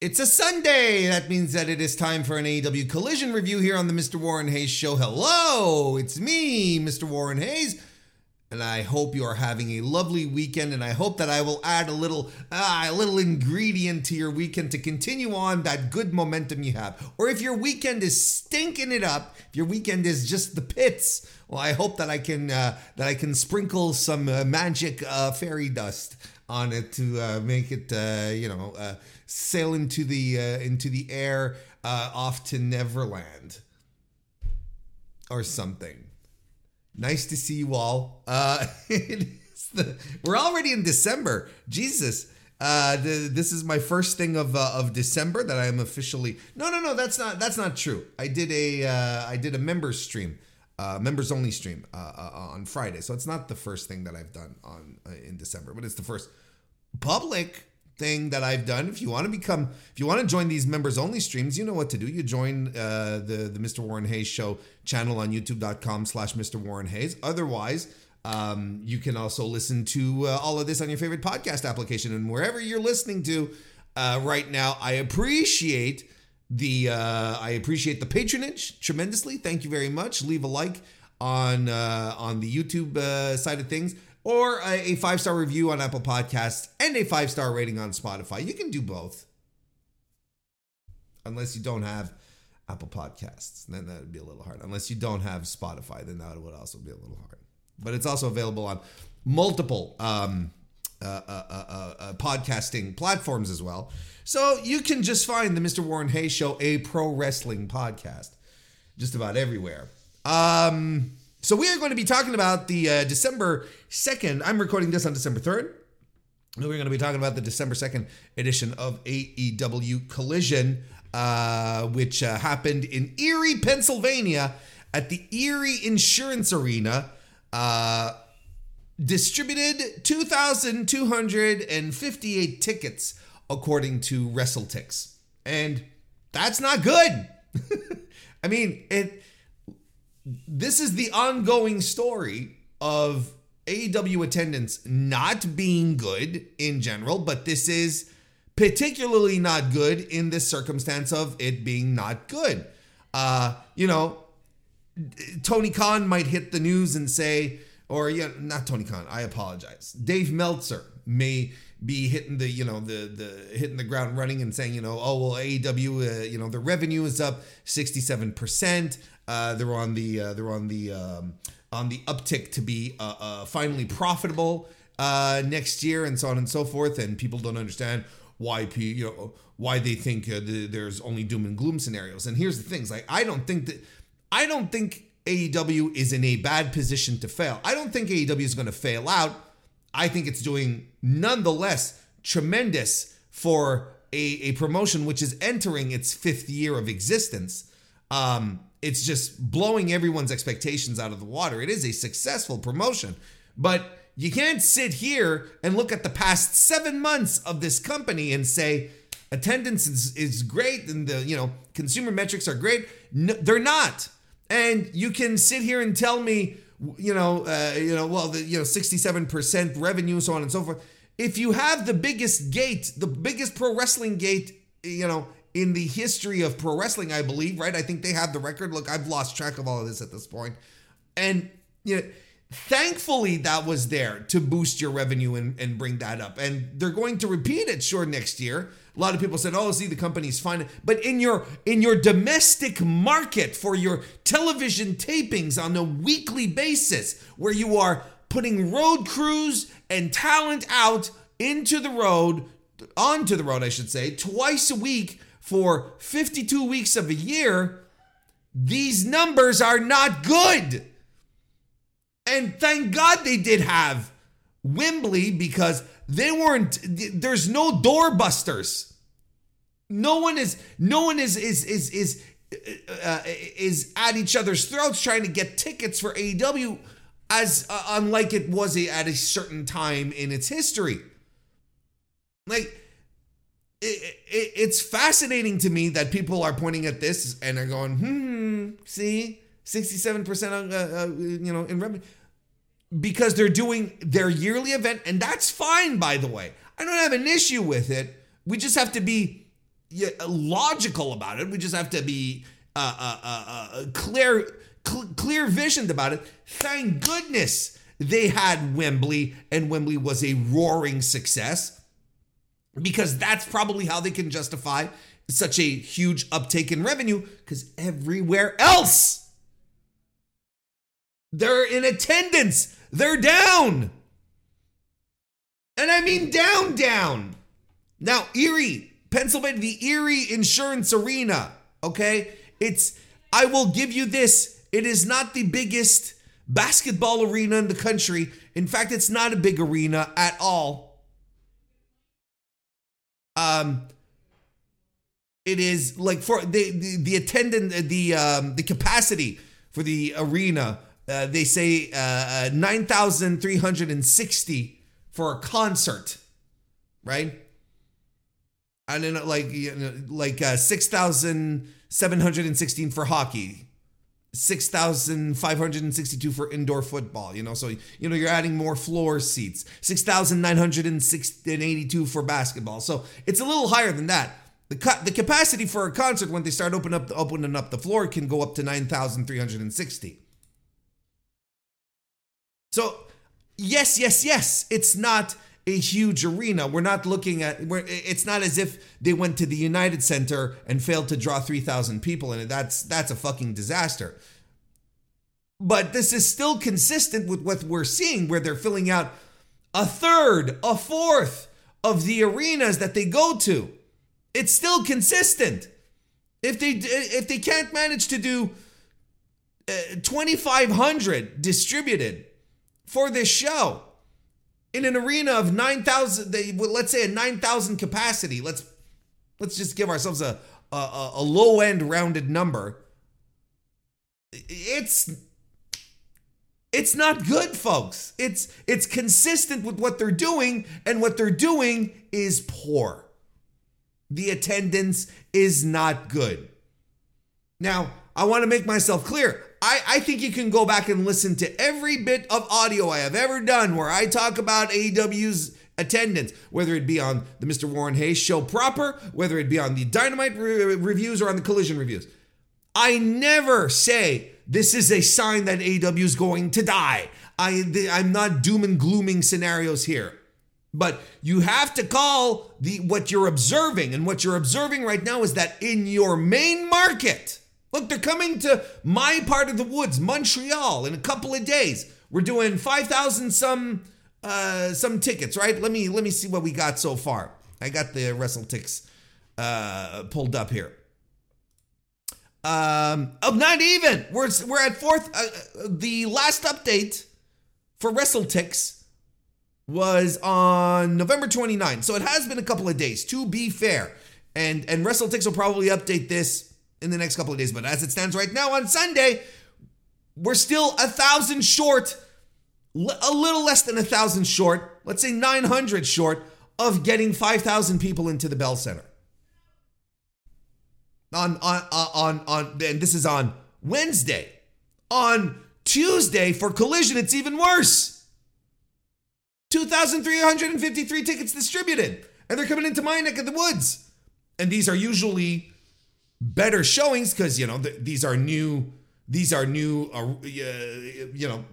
It's a Sunday. That means that it is time for an AEW collision review here on the Mr. Warren Hayes Show. Hello, it's me, Mr. Warren Hayes. And I hope you are having a lovely weekend, and I hope that I will add a little, uh, a little ingredient to your weekend to continue on that good momentum you have. Or if your weekend is stinking it up, if your weekend is just the pits, well, I hope that I can uh, that I can sprinkle some uh, magic uh, fairy dust on it to uh, make it, uh, you know, uh, sail into the uh, into the air uh, off to Neverland or something. Nice to see you all. Uh, the, we're already in December. Jesus. Uh, the, this is my first thing of uh, of December that I am officially. No, no, no. That's not that's not true. I did a uh, I did a members stream, uh, members only stream uh, uh, on Friday. So it's not the first thing that I've done on uh, in December, but it's the first public thing that I've done. If you want to become, if you want to join these members only streams, you know what to do. You join uh, the the Mr. Warren Hayes Show channel on YouTube.com slash Mr. Warren Hayes. Otherwise, um, you can also listen to uh, all of this on your favorite podcast application and wherever you're listening to uh, right now. I appreciate the uh, I appreciate the patronage tremendously. Thank you very much. Leave a like on uh, on the YouTube uh, side of things or a, five star review on Apple Podcasts and a five star rating on Spotify. You can do both. Unless you don't have Apple Podcasts, then that would be a little hard. Unless you don't have Spotify, then that would also be a little hard. But it's also available on multiple um, uh, uh, uh, uh podcasting platforms as well. So you can just find the Mr. Warren Hayes Show, a pro wrestling podcast, just about everywhere. Um, so we are going to be talking about the uh, December 2nd. I'm recording this on December 3rd. We're going to be talking about the December 2nd edition of AEW Collision, uh, which uh, happened in Erie, Pennsylvania at the Erie Insurance Arena. Uh, distributed 2,258 tickets, according to WrestleTix. And that's not good. I mean, it this is the ongoing story of AEW attendance not being good in general, but this is particularly not good in this circumstance of it being not good. Uh, you know, Tony Khan might hit the news and say, or yeah, not Tony Khan, I apologize. Dave Meltzer may be hitting the you know the the hitting the ground running and saying you know oh well AEW uh, you know the revenue is up 67% uh, they're on the uh, they're on the um, on the uptick to be uh, uh finally profitable uh, next year, and so on and so forth. And people don't understand why you know why they think uh, the, there's only doom and gloom scenarios. And here's the things: like I don't think that I don't think AEW is in a bad position to fail. I don't think AEW is going to fail out. I think it's doing nonetheless tremendous for a, a promotion which is entering its fifth year of existence. Um, it's just blowing everyone's expectations out of the water. It is a successful promotion, but you can't sit here and look at the past seven months of this company and say attendance is, is great and the you know consumer metrics are great. No, they're not, and you can sit here and tell me you know uh, you know well the you know sixty seven percent revenue so on and so forth. If you have the biggest gate, the biggest pro wrestling gate, you know in the history of pro wrestling, I believe, right? I think they have the record. Look, I've lost track of all of this at this point. And, you know, thankfully that was there to boost your revenue and, and bring that up. And they're going to repeat it sure next year. A lot of people said, "Oh, see, the company's fine." But in your in your domestic market for your television tapings on a weekly basis, where you are putting road crews and talent out into the road, onto the road, I should say, twice a week for 52 weeks of a year, these numbers are not good. And thank God they did have Wembley because they weren't there's no doorbusters. No one is no one is is is is uh, is at each other's throats trying to get tickets for AEW as uh, unlike it was at a certain time in its history. Like it, it, it's fascinating to me that people are pointing at this and are going, hmm, see, 67% of, uh, uh, you know, in revenue. Because they're doing their yearly event, and that's fine, by the way. I don't have an issue with it. We just have to be logical about it. We just have to be uh, uh, uh, uh clear, cl- clear visioned about it. Thank goodness they had Wembley, and Wembley was a roaring success because that's probably how they can justify such a huge uptake in revenue because everywhere else they're in attendance, they're down. And I mean down, down. Now, Erie, Pennsylvania, the Erie Insurance Arena, okay? It's, I will give you this. It is not the biggest basketball arena in the country. In fact, it's not a big arena at all. Um, it is like for the the, the attendant the um the capacity for the arena uh, they say uh, uh 9360 for a concert right? And then like you know, like uh, 6716 for hockey 6,562 for indoor football, you know, so you know you're adding more floor seats. 6,982 for basketball. So it's a little higher than that. The ca- the capacity for a concert when they start opening up opening up the floor can go up to 9,360. So, yes, yes, yes, it's not a huge arena. We're not looking at it's not as if they went to the United Center and failed to draw 3,000 people and. That's that's a fucking disaster. But this is still consistent with what we're seeing where they're filling out a third, a fourth of the arenas that they go to. It's still consistent. If they if they can't manage to do uh, 2500 distributed for this show, in an arena of 9,000, let's say a 9,000 capacity, let's let's just give ourselves a, a, a low end rounded number. It's it's not good, folks. It's it's consistent with what they're doing, and what they're doing is poor. The attendance is not good. Now, I want to make myself clear. I, I think you can go back and listen to every bit of audio I have ever done where I talk about AEW's attendance, whether it be on the Mr. Warren Hayes show proper, whether it be on the Dynamite re- reviews or on the Collision reviews. I never say this is a sign that AEW is going to die. I, I'm not doom and glooming scenarios here. But you have to call the what you're observing, and what you're observing right now is that in your main market, Look, they're coming to my part of the woods, Montreal, in a couple of days. We're doing 5,000 some uh some tickets, right? Let me let me see what we got so far. I got the WrestleTix uh pulled up here. Um oh, not even. We're we're at fourth uh, uh the last update for WrestleTix was on November 29. So it has been a couple of days to be fair. And and WrestleTix will probably update this in the next couple of days. But as it stands right now on Sunday, we're still a thousand short, a little less than a thousand short, let's say 900 short of getting 5,000 people into the Bell Center. On, on, uh, on, on, and this is on Wednesday. On Tuesday for Collision, it's even worse. 2,353 tickets distributed, and they're coming into my neck of the woods. And these are usually better showings because you know th- these are new these are new uh, you know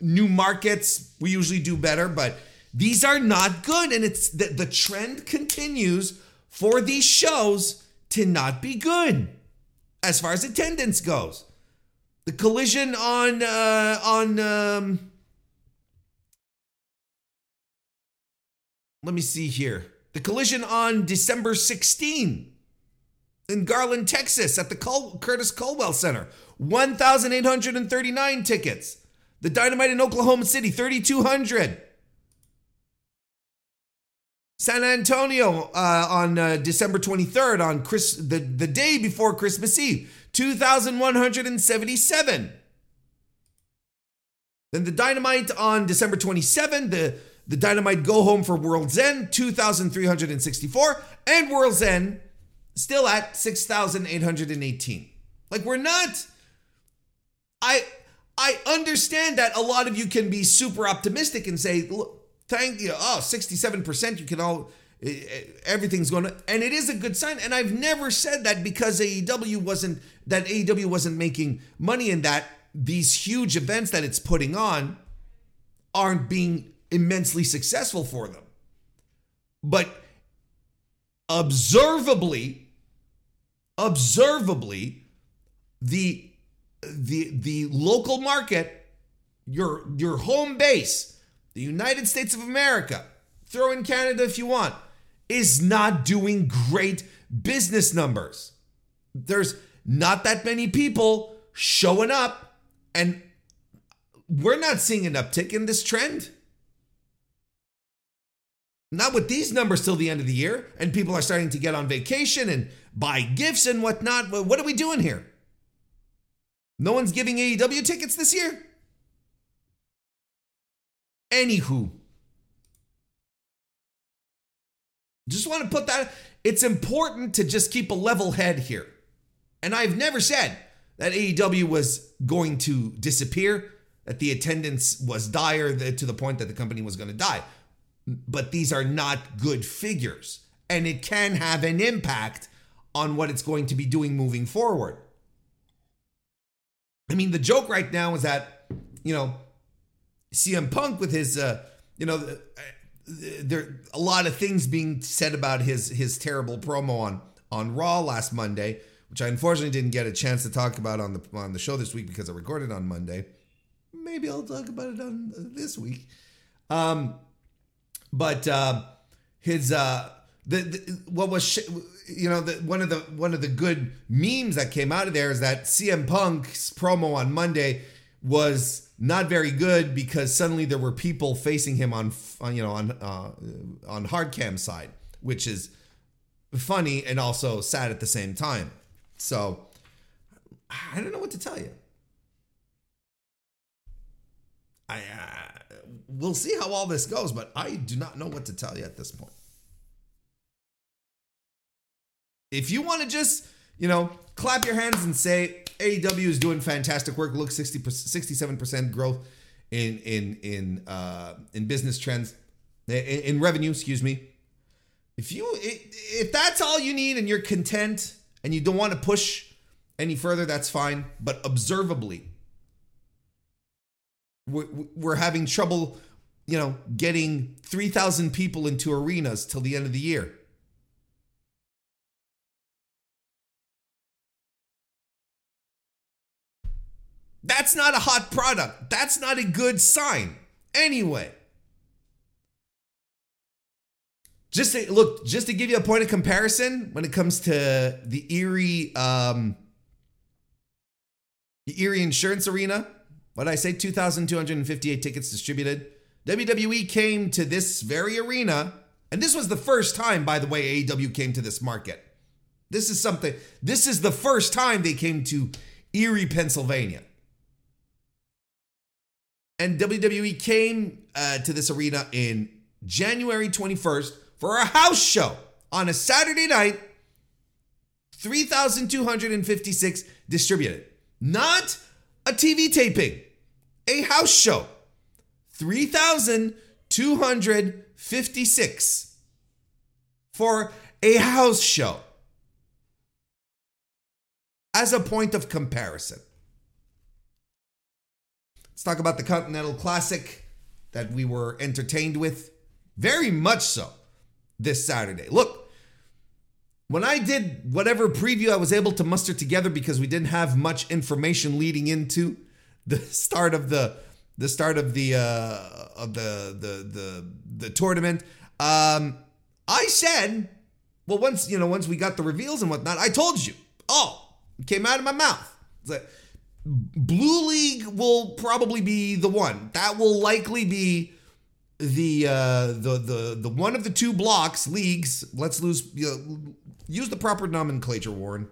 new markets. We usually do better but these are not good and it's the, the trend continues for these shows to not be good as far as attendance goes. The collision on uh on um let me see here. The collision on december 16 in Garland, Texas at the Col- Curtis Culwell Center. 1,839 tickets. The Dynamite in Oklahoma City, 3,200. San Antonio uh, on uh, December 23rd, on Chris, the, the day before Christmas Eve, 2,177. Then the Dynamite on December 27th, the, the Dynamite Go Home for World's End, 2,364. And World's End still at 6,818. Like we're not I I understand that a lot of you can be super optimistic and say, "Look, thank you. Oh, 67% you can all everything's going to, and it is a good sign. And I've never said that because AEW wasn't that AEW wasn't making money in that these huge events that it's putting on aren't being immensely successful for them. But observably, observably, the the the local market, your your home base, the United States of America, throw in Canada if you want, is not doing great business numbers. There's not that many people showing up, and we're not seeing an uptick in this trend. Not with these numbers till the end of the year, and people are starting to get on vacation and buy gifts and whatnot. What are we doing here? No one's giving AEW tickets this year? Anywho, just want to put that, it's important to just keep a level head here. And I've never said that AEW was going to disappear, that the attendance was dire to the point that the company was going to die. But these are not good figures. And it can have an impact on what it's going to be doing moving forward. I mean, the joke right now is that, you know, CM Punk with his, uh, you know, uh, there a lot of things being said about his his terrible promo on on Raw last Monday, which I unfortunately didn't get a chance to talk about on the on the show this week because I recorded on Monday. Maybe I'll talk about it on this week. Um, but uh, his uh, the, the what was sh- you know the, one of the one of the good memes that came out of there is that CM Punk's promo on Monday was not very good because suddenly there were people facing him on, on you know on uh, on hard cam side, which is funny and also sad at the same time. So I don't know what to tell you. I uh, we'll see how all this goes, but I do not know what to tell you at this point. If you want to just, you know, clap your hands and say AEW is doing fantastic work, look 60 67% growth in in in uh in business trends in, in revenue, excuse me. If you if that's all you need and you're content and you don't want to push any further, that's fine, but observably we're, having trouble, you know, getting 3,000 people into arenas till the end of the year. That's not a hot product. That's not a good sign. Anyway, just to, look, just to give you a point of comparison when it comes to the Erie, um, the Erie Insurance Arena, what did I say, 2,258 tickets distributed. WWE came to this very arena, and this was the first time, by the way, AEW came to this market. This is something, this is the first time they came to Erie, Pennsylvania. And WWE came uh, to this arena in January 21st for a house show on a Saturday night. 3,256 distributed. Not a TV taping, a house show. 3,256 for a house show. As a point of comparison. Let's talk about the Continental Classic that we were entertained with. Very much so this Saturday. Look, when I did whatever preview I was able to muster together because we didn't have much information leading into the start of the the start of the uh, of the the the the tournament, um, I said, well, once you know, once we got the reveals and whatnot, I told you. Oh, came out of my mouth. It's like Blue League will probably be the one. That will likely be the uh, the the the one of the two blocks leagues. Let's lose use the proper nomenclature, Warren.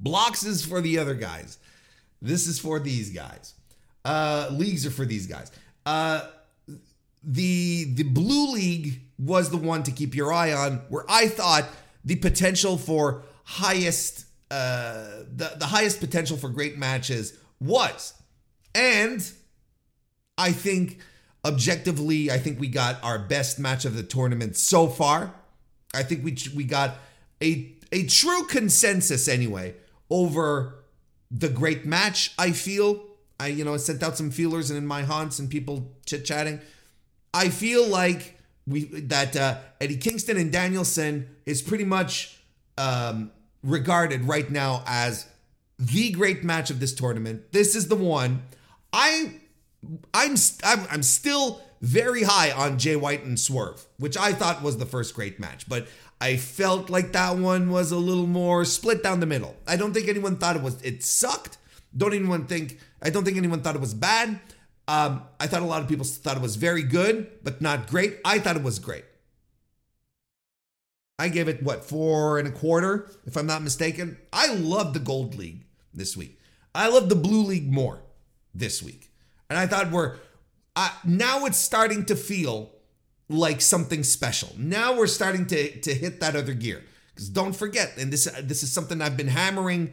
Blocks is for the other guys. This is for these guys. Uh, leagues are for these guys. Uh, the the blue league was the one to keep your eye on, where I thought the potential for highest uh, the, the highest potential for great matches was. And I think objectively, I think we got our best match of the tournament so far. I think we we got a a true consensus anyway over the great match. I feel I you know I sent out some feelers and in my haunts and people chit chatting. I feel like we that uh, Eddie Kingston and Danielson is pretty much um, regarded right now as the great match of this tournament. This is the one. I I'm I'm, I'm still very high on Jay White and Swerve, which I thought was the first great match, but I felt like that one was a little more split down the middle. I don't think anyone thought it was it sucked. Don't anyone think I don't think anyone thought it was bad. Um, I thought a lot of people thought it was very good, but not great. I thought it was great. I gave it what four and a quarter, if I'm not mistaken. I love the Gold League this week. I love the Blue League more this week, and I thought we're uh, now it's starting to feel like something special. Now we're starting to to hit that other gear. Because don't forget, and this this is something I've been hammering.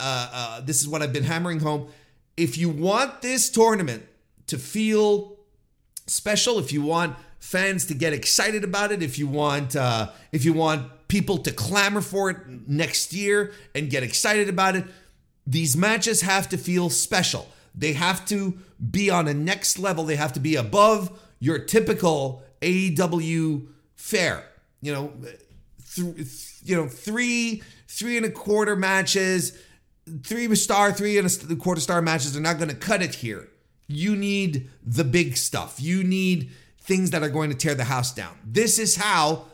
Uh, uh, this is what I've been hammering home. If you want this tournament to feel special, if you want fans to get excited about it, if you want uh, if you want people to clamor for it next year and get excited about it, these matches have to feel special. They have to be on a next level. They have to be above your typical AEW fare. You know, th- you know, three three and a quarter matches, three star, three and a quarter star matches are not going to cut it here. You need the big stuff. You need things that are going to tear the house down. This is how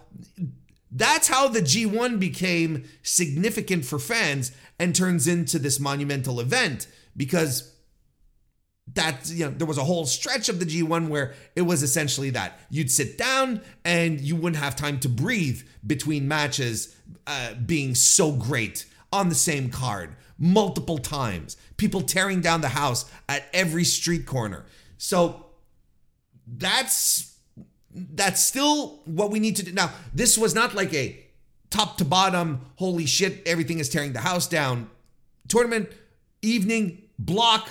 that's how the G1 became significant for fans and turns into this monumental event because that you know there was a whole stretch of the G1 where it was essentially that. You'd sit down and you wouldn't have time to breathe between matches uh, being so great on the same card multiple times. People tearing down the house at every street corner. So that's that's still what we need to do. Now this was not like a top to bottom holy shit everything is tearing the house down. Tournament evening block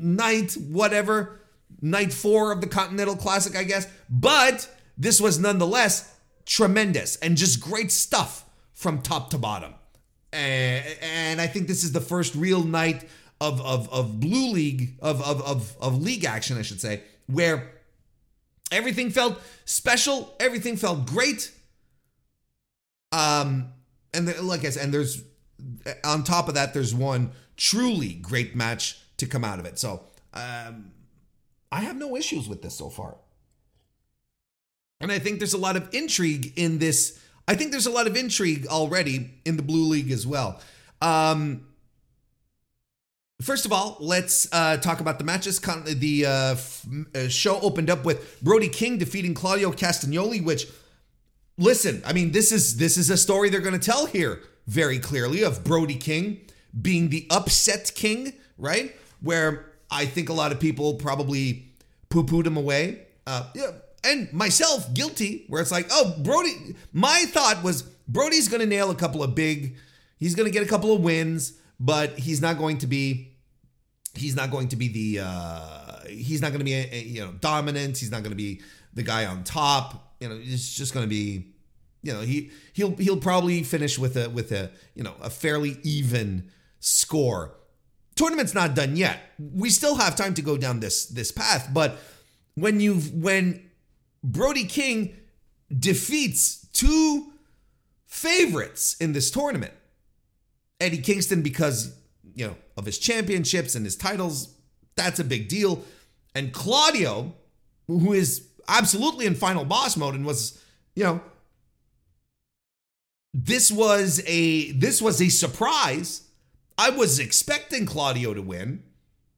night, whatever, night four of the Continental Classic, I guess. But this was nonetheless tremendous and just great stuff from top to bottom. And I think this is the first real night of, of, of Blue League, of, of, of, of league action, I should say, where everything felt special, everything felt great. Um, and the, like I said, and there's on top of that, there's one truly great match to come out of it. So um, I have no issues with this so far. And I think there's a lot of intrigue in this. I think there's a lot of intrigue already in the Blue League as well. Um, First of all, let's uh, talk about the matches. The uh, f- uh, show opened up with Brody King defeating Claudio Castagnoli. Which, listen, I mean, this is this is a story they're going to tell here very clearly of Brody King being the upset king, right? Where I think a lot of people probably poo pooed him away. Uh, yeah, and myself guilty, where it's like, oh, Brody. My thought was Brody's going to nail a couple of big. He's going to get a couple of wins, but he's not going to be. He's not going to be the. Uh, he's not going to be a, a, you know dominant. He's not going to be the guy on top. You know, it's just going to be. You know, he he'll he'll probably finish with a with a you know a fairly even score tournament's not done yet. We still have time to go down this this path, but when you when Brody King defeats two favorites in this tournament, Eddie Kingston because you know of his championships and his titles, that's a big deal. And Claudio, who is absolutely in final boss mode and was, you know, this was a this was a surprise I was expecting Claudio to win,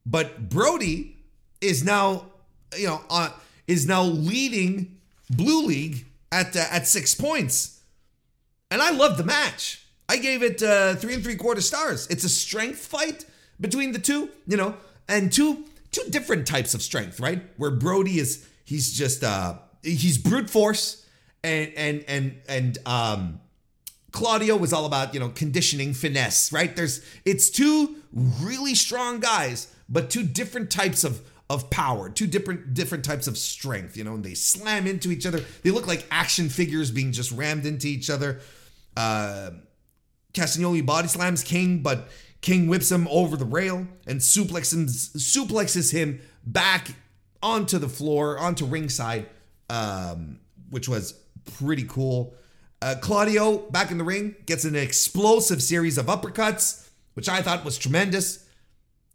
but Brody is now, you know, uh, is now leading Blue League at uh, at six points, and I love the match. I gave it uh, three and three quarter stars. It's a strength fight between the two, you know, and two two different types of strength, right? Where Brody is he's just uh he's brute force and and and and um Claudio was all about, you know, conditioning finesse, right? There's it's two really strong guys, but two different types of of power, two different different types of strength, you know, and they slam into each other. They look like action figures being just rammed into each other. Uh, Castagnoli body slams King, but King whips him over the rail and suplexes, suplexes him back onto the floor, onto ringside, um, which was pretty cool. Uh, Claudio back in the ring gets an explosive series of uppercuts, which I thought was tremendous.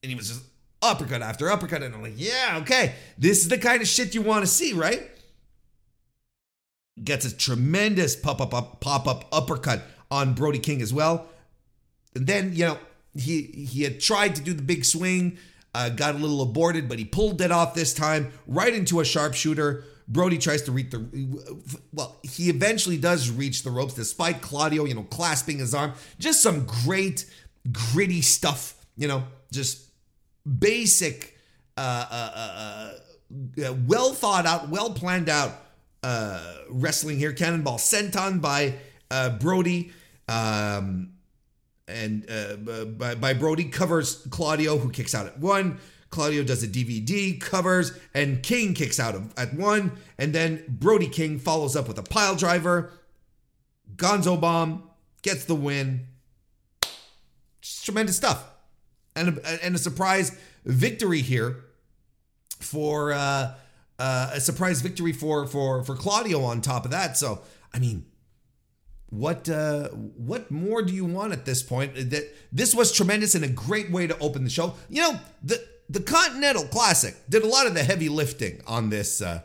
And he was just uppercut after uppercut. And I'm like, yeah, okay. This is the kind of shit you want to see, right? Gets a tremendous pop up, pop up uppercut on Brody King as well. And then, you know, he he had tried to do the big swing, uh, got a little aborted, but he pulled it off this time right into a sharpshooter. Brody tries to reach the well, he eventually does reach the ropes despite Claudio, you know, clasping his arm. Just some great gritty stuff, you know, just basic uh, uh, uh, uh well thought out, well planned out uh, wrestling here. Cannonball sent on by uh, Brody. Um, and uh, by, by Brody covers Claudio, who kicks out at one. Claudio does a DVD, covers, and King kicks out at one. And then Brody King follows up with a pile driver. Gonzo Bomb gets the win. Just tremendous stuff. And a, and a surprise victory here for uh, uh, a surprise victory for for for Claudio on top of that. So I mean, what uh, what more do you want at this point? That this was tremendous and a great way to open the show. You know, the the Continental Classic did a lot of the heavy lifting on this uh,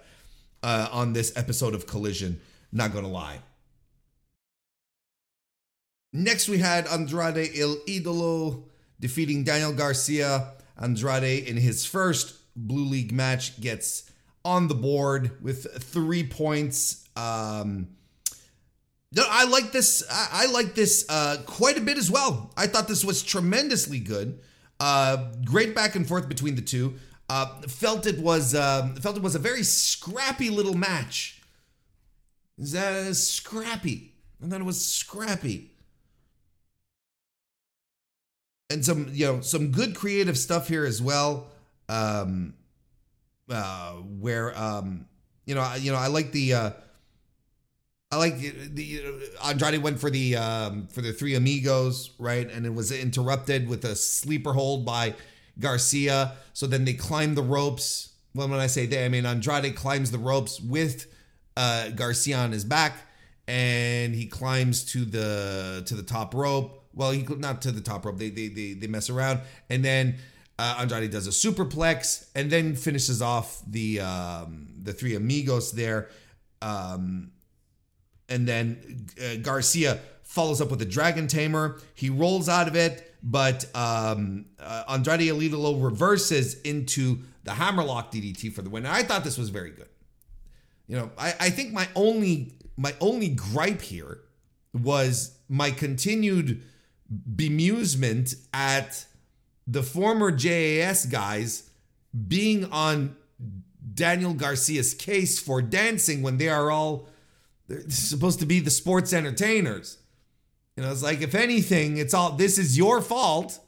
uh, on this episode of Collision. Not gonna lie. Next, we had Andrade El Idolo defeating Daniel Garcia. Andrade in his first Blue League match gets on the board with three points. Um, I like this. I, like this uh, quite a bit as well. I thought this was tremendously good. Uh, great back and forth between the two. Uh, felt it was um, felt it was a very scrappy little match. Uh, scrappy, and then it was scrappy, and some you know some good creative stuff here as well. Um, uh, where um, you know you know I like the uh, I like the, Andrade went for the um, for the three amigos, right? And it was interrupted with a sleeper hold by Garcia. So then they climb the ropes. Well, when I say they, I mean Andrade climbs the ropes with uh, Garcia on his back, and he climbs to the to the top rope. Well, he not to the top rope. They they they, they mess around, and then uh, Andrade does a superplex, and then finishes off the um, the three amigos there. Um, and then uh, Garcia follows up with a Dragon Tamer. He rolls out of it, but um, uh, Andrade El Idolo reverses into the Hammerlock DDT for the win. And I thought this was very good. You know, I, I think my only my only gripe here was my continued bemusement at the former JAS guys being on Daniel Garcia's case for dancing when they are all they're supposed to be the sports entertainers. You know, it's like if anything, it's all this is your fault.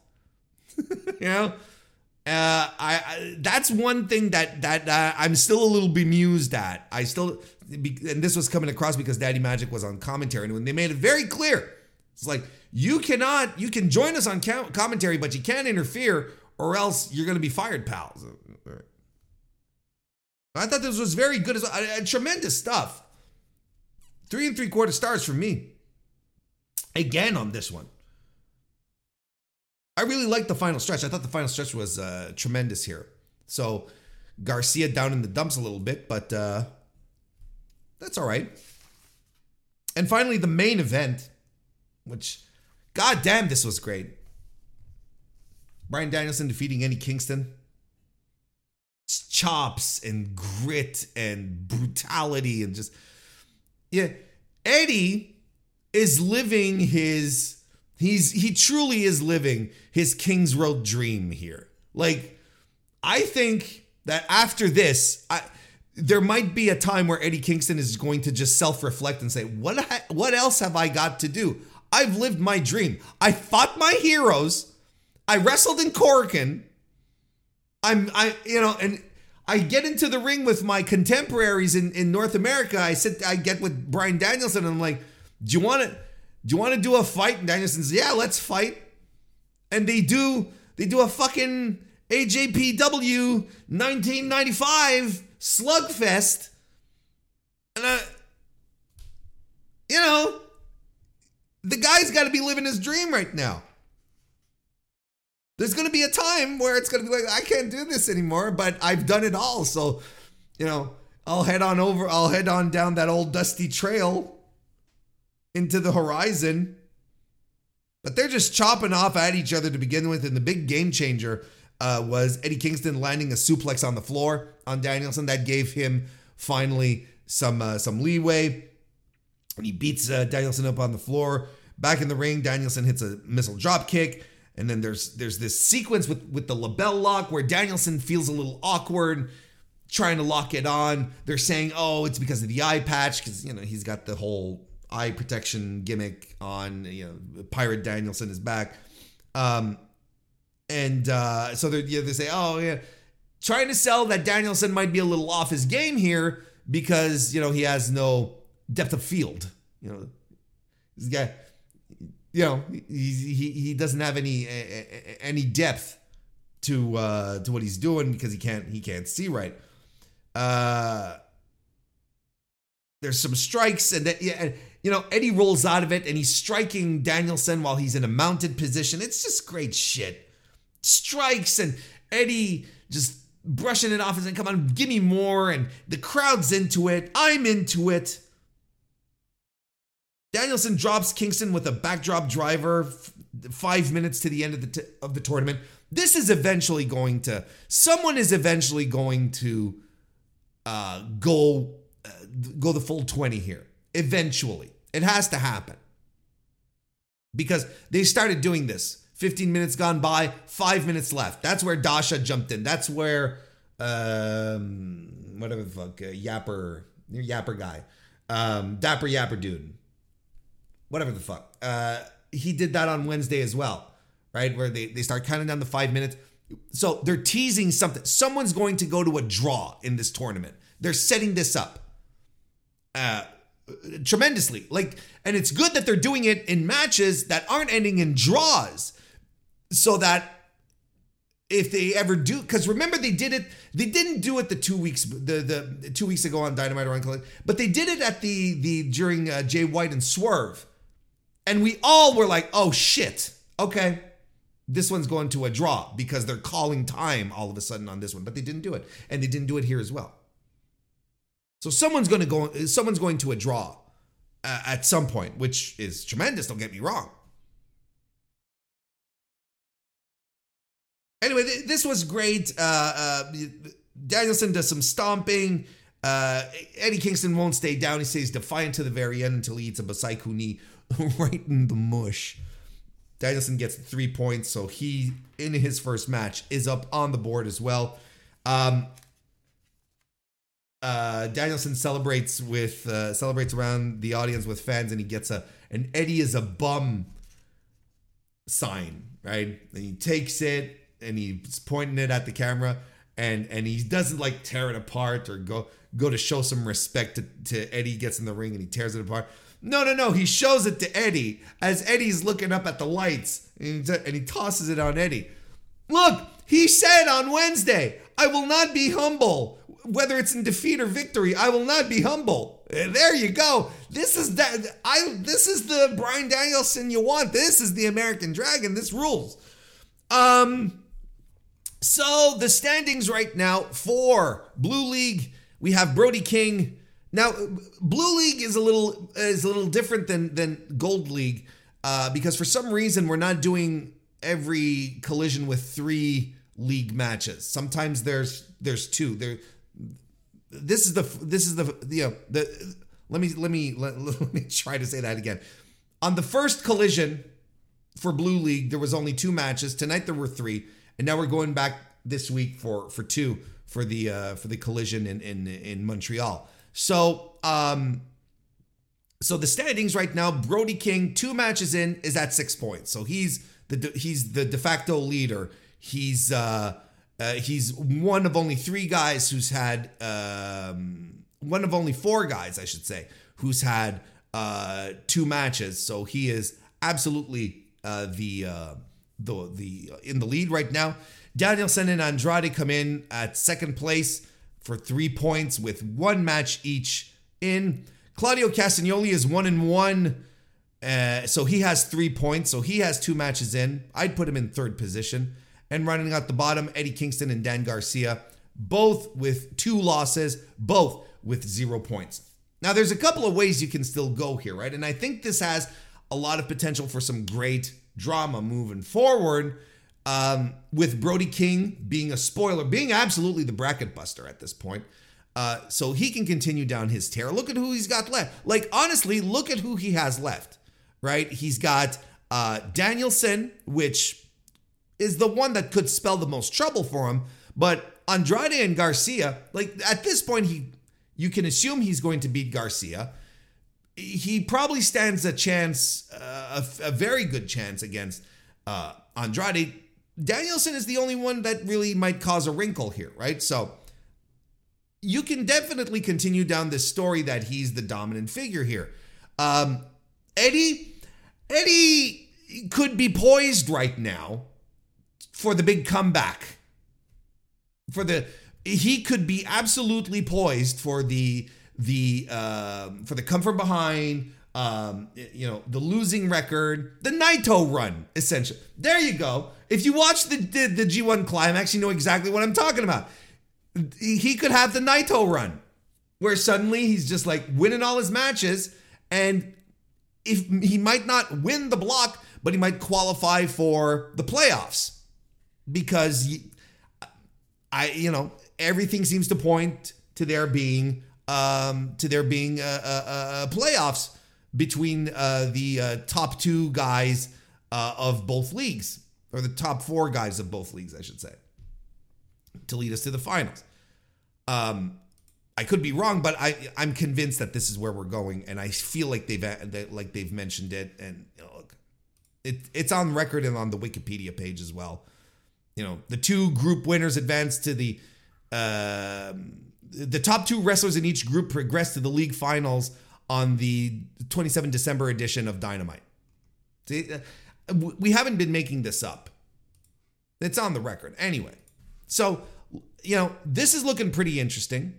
you know, uh, I, I, that's one thing that that uh, I'm still a little bemused at. I still, and this was coming across because Daddy Magic was on commentary, and when they made it very clear, it's like you cannot, you can join us on commentary, but you can't interfere, or else you're going to be fired, pals. I thought this was very good as tremendous stuff. Three and three quarter stars from me. Again on this one. I really liked the final stretch. I thought the final stretch was uh, tremendous here. So Garcia down in the dumps a little bit, but uh, that's all right. And finally, the main event, which, goddamn, this was great. Bryan Danielson defeating Eddie Kingston. Chops and grit and brutality and just yeah, Eddie is living his he's he truly is living his King's Road dream here. Like I think that after this, I there might be a time where Eddie Kingston is going to just self-reflect and say, "What what else have I got to do? I've lived my dream. I fought my heroes. I wrestled in Korakuen. I'm I you know and I get into the ring with my contemporaries in, in North America. I sit, I get with Bryan Danielson, and I'm like, "Do you want to, do you want to do a fight?" And Danielson says, "Yeah, let's fight." And they do, they do a fucking AJPW 1995 slugfest, and I, you know, the guy's got to be living his dream right now. There's going to be a time where it's going to be like, I can't do this anymore, but I've done it all. So, you know, I'll head on over, I'll head on down that old dusty trail into the horizon. But they're just chopping off at each other to begin with. And the big game changer uh, was Eddie Kingston landing a suplex on the floor on Danielson. That gave him finally some uh, some leeway. And he beats uh, Danielson up on the floor. Back in the ring, Danielson hits a missile drop kick. And then there's there's this sequence with with the LeBell Lock where Danielson feels a little awkward trying to lock it on. They're saying, "Oh, it's because of the eye patch because you know he's got the whole eye protection gimmick on. You know, Pirate Danielson is back." Um, and uh, so they they say, "Oh yeah," trying to sell that Danielson might be a little off his game here because you know he has no depth of field. You know, this guy you know he he, he doesn't have any any depth to uh to what he's doing because he can't he can't see right. Uh there's some strikes and that yeah you know eddie rolls out of it and he's striking danielson while he's in a mounted position. It's just great shit. Strikes and eddie just brushing it off and saying come on give me more. And the crowd's into it. I'm into it Danielson drops Kingston with a backdrop driver f- five minutes to the end of the t- of the tournament. This is eventually going to someone is eventually going to uh, go uh, go the full twenty here. Eventually, it has to happen because they started doing this. 15 minutes gone by, five minutes left. That's where Dasha jumped in. That's where um, whatever the fuck, uh, Yapper, Yapper guy, um, Dapper Yapper dude whatever the fuck. Uh, he did that on Wednesday as well, right? Where they, they start counting down the five minutes. So they're teasing something. Someone's going to go to a draw in this tournament. They're setting this up uh, tremendously. Like, and it's good that they're doing it in matches that aren't ending in draws, so that if they ever do, because remember they did it. They didn't do it the two weeks the the two weeks ago on Dynamite or on but they did it at the the during uh, Jay White and Swerve and we all were like, oh shit, okay, this one's going to a draw because they're calling time all of a sudden on this one, but they didn't do it. And they didn't do it here as well. So someone's going to go, someone's going to a draw uh, at some point, which is tremendous, don't get me wrong. Anyway, th- this was great. Uh, uh, Danielson does some stomping. Uh, Eddie Kingston won't stay down. He stays defiant to the very end until he eats a Busaiku knee right in the mush. Danielson gets three points, so he in his first match is up on the board as well. Um, uh, Danielson celebrates with uh, celebrates around the audience with fans, and he gets a an Eddie is a bum sign, right? And he takes it and he's pointing it at the camera, and and he doesn't like tear it apart or go go to show some respect to, to Eddie gets in the ring and he tears it apart. No, no, no. He shows it to Eddie as Eddie's looking up at the lights and he tosses it on Eddie. Look, he said on Wednesday, I will not be humble. Whether it's in defeat or victory, I will not be humble. There you go. This is that I this is the Bryan Danielson you want. This is the American Dragon. This rules. Um so the standings right now for Blue League, we have Brody King now, Blue League is a little is a little different than than Gold League uh, because for some reason we're not doing every collision with three league matches. Sometimes there's there's two. There, this is the this is the you know the let me let me let, let me try to say that again. On the first collision for Blue League, there was only two matches. Tonight there were three, and now we're going back this week for for two for the uh, for the collision in in in Montreal. So, um, so the standings right now, Brody King, two matches in, is at six points. So he's the he's the de facto leader. He's uh Uh, he's one of only three guys who's had um, one of only four guys, I should say, who's had uh, two matches. So he is absolutely uh, the uh, the the in the lead right now. Danielson and Andrade come in at second place for three points with one match each in. Claudio Castagnoli is one and one. Uh, so he has three points. So he has two matches in. I'd put him in third position. And running out the bottom, Eddie Kingston and Dan Garcia, both with two losses, both with zero points. Now, there's a couple of ways you can still go here, right? And I think this has a lot of potential for some great drama moving forward. Um, with Brody King being a spoiler, being absolutely the bracket buster at this point. Uh, so he can continue down his tear. Look at who he's got left. Like, honestly, look at who he has left, right? He's got uh, Danielson, which is the one that could spell the most trouble for him. But Andrade and Garcia, like at this point, he you can assume he's going to beat Garcia. He probably stands a chance, uh, a, a, very good chance against uh, Andrade. Danielson is the only one that really might cause a wrinkle here, right? So you can definitely continue down this story that he's the dominant figure here. Um, Eddie, Eddie could be poised right now for the big comeback. For the he could be absolutely poised for the the uh, for the come from behind, um, you know, the losing record, the Naito run, essentially. There you go. If you watch the, the, the G1 climax, you know exactly what I'm talking about. He could have the Naito run, where suddenly he's just like winning all his matches, and if he might not win the block, but he might qualify for the playoffs because I, you know, everything seems to point to there being um, to there being uh, uh, uh, playoffs between uh, the uh, top two guys uh, of both leagues, or the top four guys of both leagues, I should say, to lead us to the finals. Um, I could be wrong, but I I'm convinced that this is where we're going, and I feel like they've like they've mentioned it, and you know, look, it it's on record and on the Wikipedia page as well. You know, the two group winners advance to the uh, the top two wrestlers in each group progress to the league finals on the 27 December edition of Dynamite. See, uh, we haven't been making this up. It's on the record. Anyway, so, you know, this is looking pretty interesting.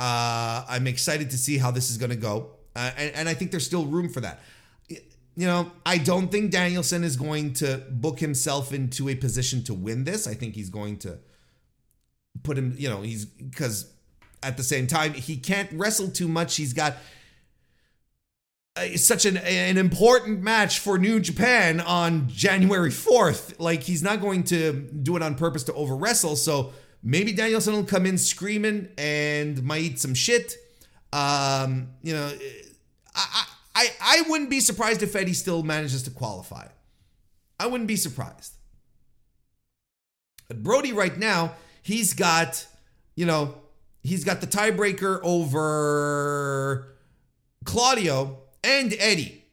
Uh, I'm excited to see how this is going to go. Uh, and, and I think there's still room for that. You know, I don't think Danielson is going to book himself into a position to win this. I think he's going to put him, you know, he's because at the same time, he can't wrestle too much. He's got such an, an important match for New Japan on January 4th. Like, he's not going to do it on purpose to over wrestle. So maybe Danielson will come in screaming and might eat some shit. Um, you know, I, I, I wouldn't be surprised if Eddie still manages to qualify. I wouldn't be surprised. But Brody right now he's got, you know, he's got the tiebreaker over Claudio and Eddie.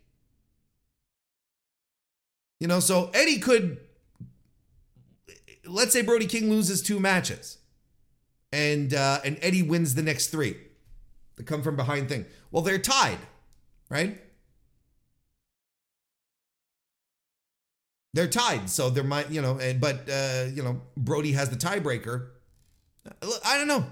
You know, so Eddie could, let's say Brody King loses two matches, and uh, and Eddie wins the next three. The come from behind thing. Well, they're tied, right? They're tied, so there might, you know, but uh, you know, Brody has the tiebreaker. I don't know.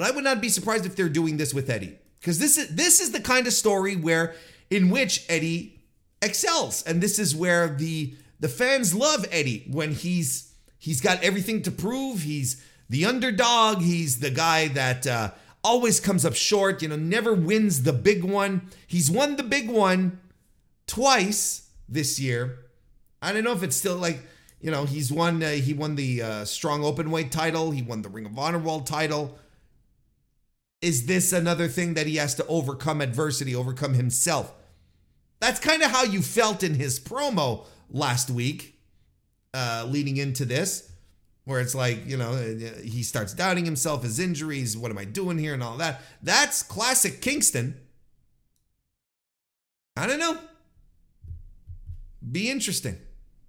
But I would not be surprised if they're doing this with Eddie. Because this is this is the kind of story where in which Eddie excels. And this is where the the fans love Eddie when he's he's got everything to prove. He's the underdog. He's the guy that uh, always comes up short, you know, never wins the big one. He's won the big one twice this year. I don't know if it's still like, you know, he's won, uh, he won the uh, strong open weight title, he won the Ring of Honor World title. Is this another thing that he has to overcome adversity, overcome himself? That's kind of how you felt in his promo last week, uh, leading into this where it's like you know he starts doubting himself his injuries what am i doing here and all that that's classic kingston i don't know Be interesting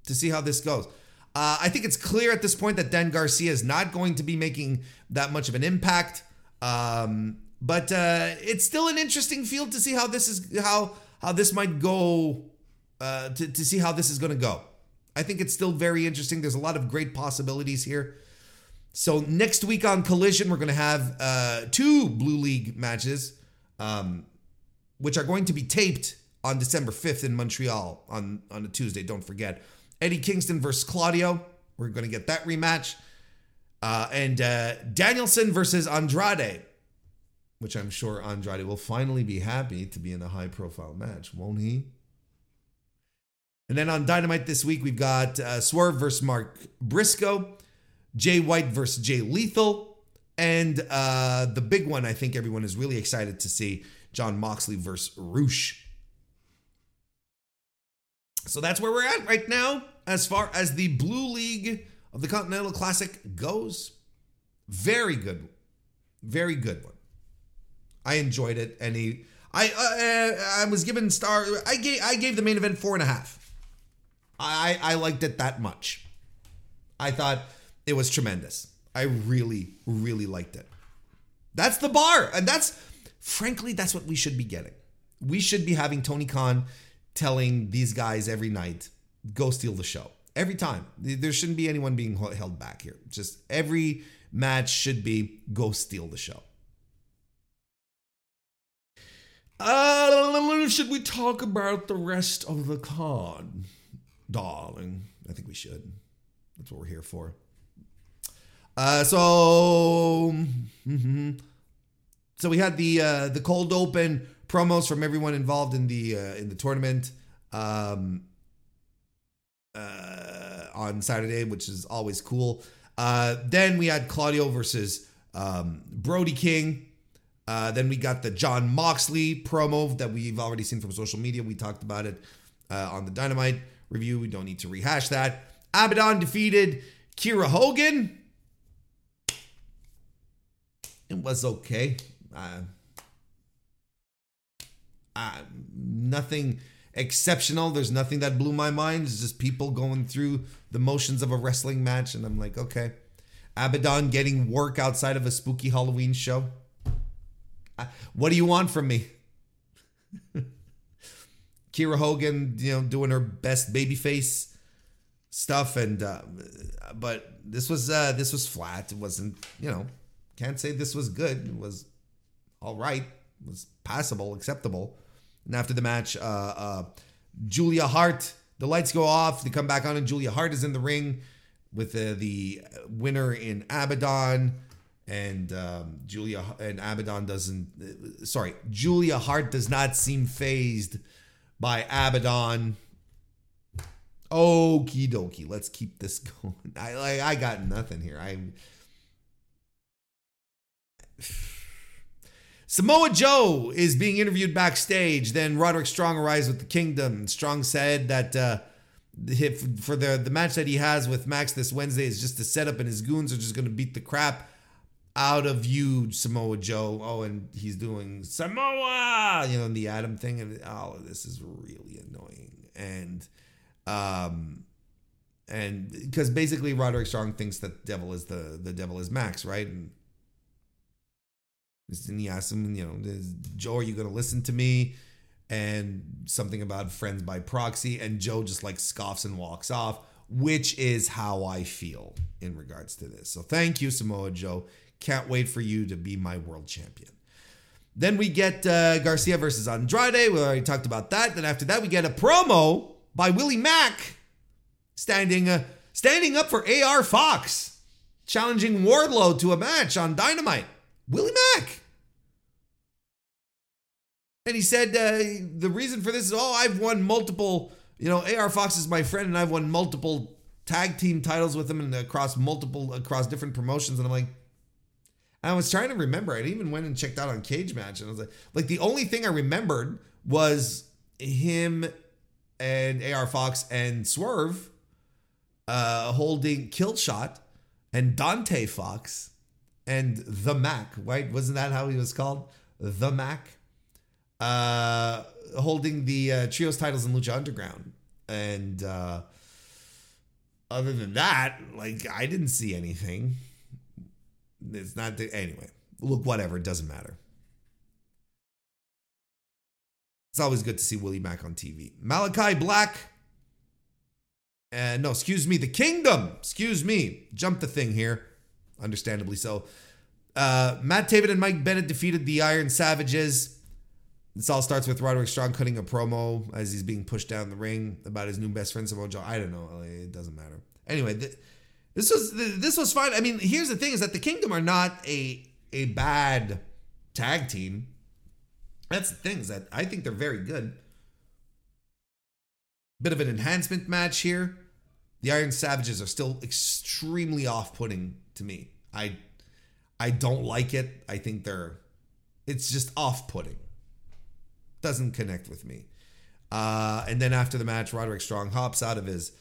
to see how this goes. Uh, I think it's clear at this point that Dan Garcia is not going to be making that much of an impact. Um, but uh, it's still an interesting field to see how this is how how this might go. Uh, to to see how this is going to go. I think it's still very interesting. There's a lot of great possibilities here. So next week on Collision, we're going to have uh, two Blue League matches, um, which are going to be taped on December 5th in Montreal on on a Tuesday. Don't forget. Eddie Kingston versus Claudio. We're going to get that rematch. Uh, and uh, Danielson versus Andrade, which I'm sure Andrade will finally be happy to be in a high profile match, won't he? And then on Dynamite this week, we've got uh, Swerve versus Mark Briscoe, Jay White versus Jay Lethal, and uh, the big one I think everyone is really excited to see Jon Moxley versus Rush. So that's where we're at right now as far as the Blue League of the Continental Classic goes. Very good. Very good one. I enjoyed it. And he, I, uh, I was given star. I gave, I gave the main event four and a half. I, I liked it that much. I thought it was tremendous. I really, really liked it. That's the bar, and that's, frankly, that's what we should be getting. We should be having Tony Khan telling these guys every night, go steal the show. Every time. There shouldn't be anyone being held back here. Just every match should be go steal the show. Uh, should we talk about the rest of the card, darling? I think we should. That's what we're here for. Uh, so, mm-hmm. so we had the uh, the cold open promos from everyone involved in the uh, in the tournament um, uh, on Saturday, which is always cool. Uh, then we had Claudio versus um, Brody King. Uh, then we got the Jon Moxley promo that we've already seen from social media. We talked about it uh, on the Dynamite review. We don't need to rehash that. Abadon defeated Kiera Hogan. It was okay. Uh, uh, nothing exceptional. There's nothing that blew my mind. It's just people going through the motions of a wrestling match. And I'm like, okay. Abadon getting work outside of a spooky Halloween show. What do you want from me? Kiera Hogan, you know, doing her best babyface stuff, and uh, but this was uh, this was flat. It wasn't, you know, can't say this was good. It was all right. It was passable, acceptable. And after the match, uh, uh, Julia Hart, the lights go off. They come back on, and Julia Hart is in the ring with uh, the winner in Abadon. And um, Julia and Abadon doesn't. Uh, sorry, Julia Hart does not seem phased by Abadon. Okie dokie, let's keep this going. I like. I got nothing here. I Samoa Joe is being interviewed backstage. Then Roderick Strong arrives with the Kingdom. Strong said that uh, for the the match that he has with Max this Wednesday is just a setup, and his goons are just going to beat the crap out of you, Samoa Joe. Oh, and he's doing Samoa, you know, the Adam thing, and all of this is really annoying. And um, and because basically Roderick Strong thinks that devil is the the devil is Max, right? And and he asks him, you know, Joe, are you going to listen to me? And something about friends by proxy. And Joe just like scoffs and walks off, which is how I feel in regards to this. So thank you, Samoa Joe. Can't wait for you to be my world champion. Then we get uh, Garcia versus Andrade. We already talked about that. Then after that, we get a promo by Willie Mack standing uh, standing up for AR Fox, challenging Wardlow to a match on Dynamite. Willie Mack. And he said uh, the reason for this is, oh, I've won multiple, you know, AR Fox is my friend, and I've won multiple tag team titles with him and across multiple, across different promotions. And I'm like, I was trying to remember. I even went and checked out on Cage Match, and I was like, like the only thing I remembered was him and AR Fox and Swerve uh, holding Killshot and Dante Fox and the Mack, right? Wasn't that how he was called? The Mack uh, holding the uh, trios titles in Lucha Underground And uh, other than that, like I didn't see anything. It's not the, anyway. Look, whatever. It doesn't matter. It's always good to see Willie Mack on TV. Malakai Black. And uh, no, excuse me, the Kingdom. Excuse me. Jump the thing here. Understandably so. Uh, Matt Taven and Mike Bennett defeated the Iron Savages. This all starts with Roderick Strong cutting a promo as he's being pushed down the ring about his new best friend Samoa Joe. I don't know. It doesn't matter. Anyway, th- this was this was fine. I mean, here's the thing: is that the Kingdom are not a a bad tag team. That's the thing is that I think they're very good. Bit of an enhancement match here. The Iron Savages are still extremely off-putting to me. I I don't like it. I think they're it's just off-putting. Doesn't connect with me. Uh, and then after the match, Roderick Strong hops out of his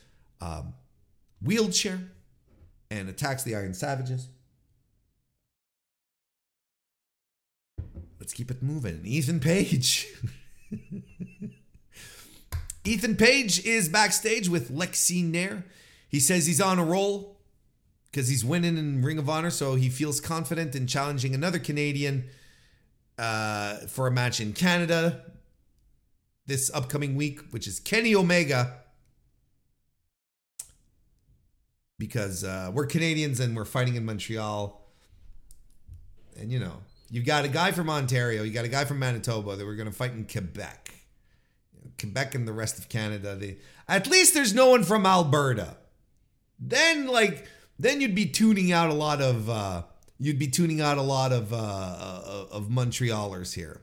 um, wheelchair and attacks the Iron Savages. Let's keep it moving. Ethan Page. Ethan Page is backstage with Lexi Nair. He says he's on a roll because he's winning in Ring of Honor, so he feels confident in challenging another Canadian uh, for a match in Canada this upcoming week, which is Kenny Omega. Because uh, we're Canadians and we're fighting in Montreal. And, you know, you've got a guy from Ontario, you got a guy from Manitoba that we're going to fight in Quebec. Quebec and the rest of Canada. They, at least there's no one from Alberta. Then, like, then you'd be tuning out a lot of uh, you'd be tuning out a lot of uh, of Montrealers here.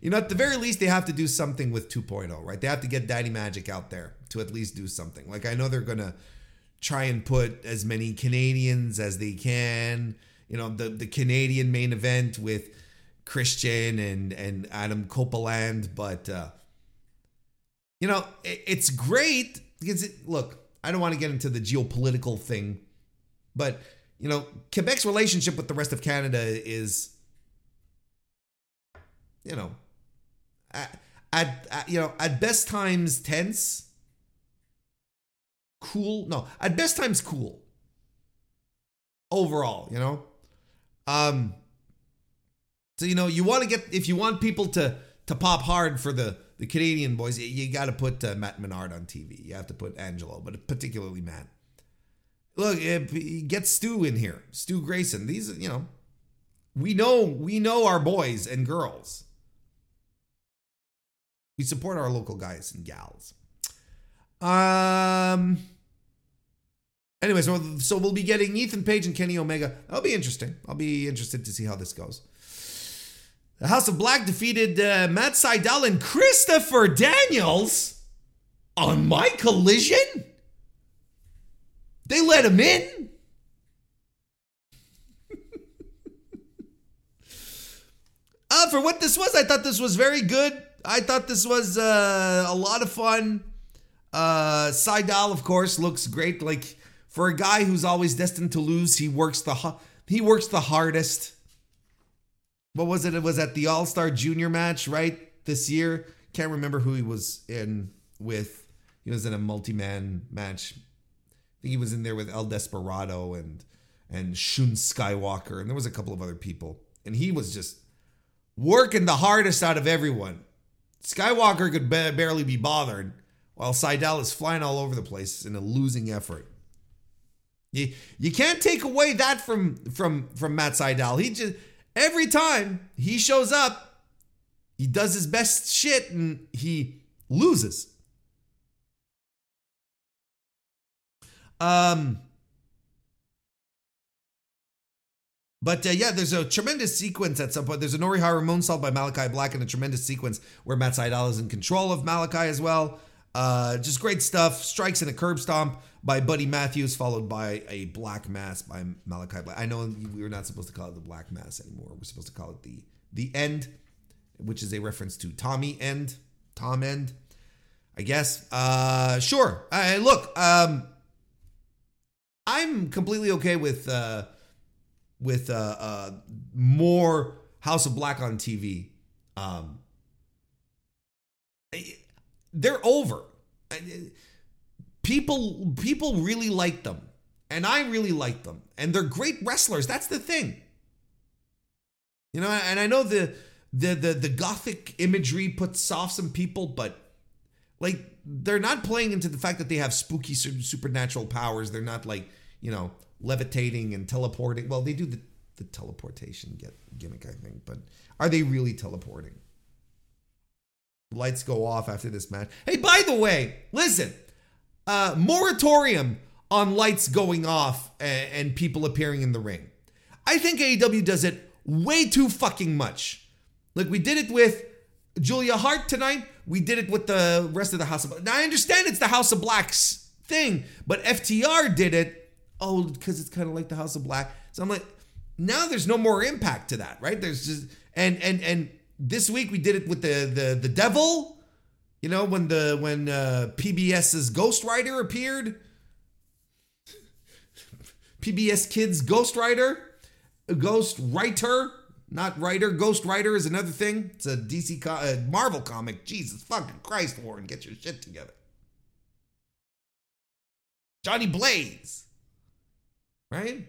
You know, at the very least, they have to do something with 2.0, right? They have to get Daddy Magic out there to at least do something. Like I know they're gonna try and put as many Canadians as they can. You know, the the Canadian main event with Christian and and Adam Copeland, but uh, you know, it, it's great because it, look, I don't want to get into the geopolitical thing, but you know, Quebec's relationship with the rest of Canada is, you know, at, at, you know at best times tense, cool. No, at best times cool. Overall, you know, um. So you know, you want to get if you want people to to pop hard for the the Canadian boys, you got to put uh, Matt Menard on TV. You have to put Angelo, but particularly Matt. Look, get Stu in here, Stu Grayson. These, you know, we know we know our boys and girls. We support our local guys and gals. Um. Anyway, so so we'll be getting Ethan Page and Kenny Omega. That'll be interesting. I'll be interested to see how this goes. The House of Black defeated uh, Matt Sydal and Christopher Daniels on my collision. They let him in. uh, for what this was, I thought this was very good. I thought this was uh, a lot of fun. Uh, Sydal, of course, looks great. Like for a guy who's always destined to lose, he works the he works the hardest what was it? It was at the All Star Junior match, right? This year. Can't remember who he was in with. He was in a multi man match. Think he was in there with El Desperado and and Shun Skywalker, and there was a couple of other people. And he was just working the hardest out of everyone. Skywalker could ba- barely be bothered, while Sydal is flying all over the place in a losing effort. You, you can't take away that from from from Matt Sydal. He just Every time he shows up, he does his best shit and he loses. Um, but uh, yeah, there's a tremendous sequence at some point. There's a Norihara moonsault by Malakai Black and a tremendous sequence where Matt Sydal is in control of Malakai as well. Uh, just great stuff. Strikes in a curb stomp by Buddy Matthews, followed by a Black Mass by Malakai Black. I know we were not supposed to call it the Black Mass anymore. We're supposed to call it the the End, which is a reference to Tommy End, Tom End, I guess. Uh, sure. Uh, look, um, I'm completely okay with uh, with uh, uh, more House of Black on TV. Um, they're over. people people really like them, and I really like them, and they're great wrestlers. That's the thing. You know, and I know the the the the gothic imagery puts off some people, but like they're not playing into the fact that they have spooky supernatural powers. They're not like you know levitating and teleporting. Well, they do the the teleportation get gimmick, I think, but are they really teleporting? Lights go off after this match. Hey, by the way, listen, uh, moratorium on lights going off and, and people appearing in the ring. I think AEW does it way too fucking much. Like we did it with Julia Hart tonight. We did it with the rest of the House of. Now I understand it's the House of Blacks thing, but FTR did it. Oh, because it's kind of like the House of Black. So I'm like, now there's no more impact to that, right? There's just and and and this week we did it with the the the devil. You know when the when uh, PBS's Ghost Rider appeared. PBS Kids Ghost Rider, Ghost Writer, not writer. Ghost Rider is another thing. It's a DC co- uh, Marvel comic. Jesus fucking Christ, Warren, get your shit together. Johnny Blaze, right?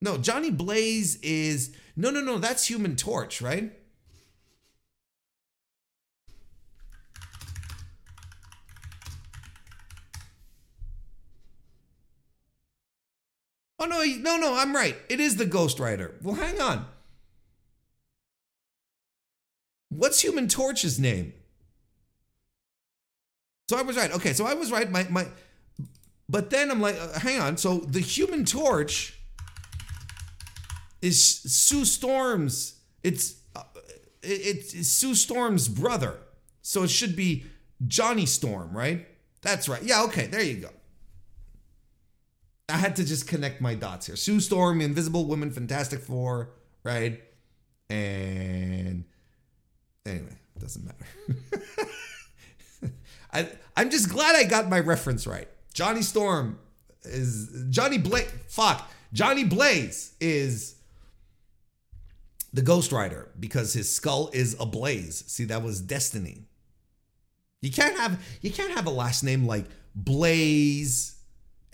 No, Johnny Blaze is no, no, no. That's Human Torch, right? Oh no, no, no, I'm right. It is the Ghost Rider. Well, hang on. What's Human Torch's name? So I was right. Okay, so I was right. My my but then I'm like, uh, hang on. So the Human Torch is Sue Storm's. It's uh, it's Sue Storm's brother. So it should be Johnny Storm, right? That's right. Yeah, okay, there you go. I had to just connect my dots here. Sue Storm, Invisible Woman, Fantastic Four, right? And anyway, doesn't matter. I I'm just glad I got my reference right. Johnny Storm is Johnny Blaze. Fuck, Johnny Blaze is the Ghost Rider because his skull is ablaze. See, that was destiny. You can't have you can't have a last name like Blaze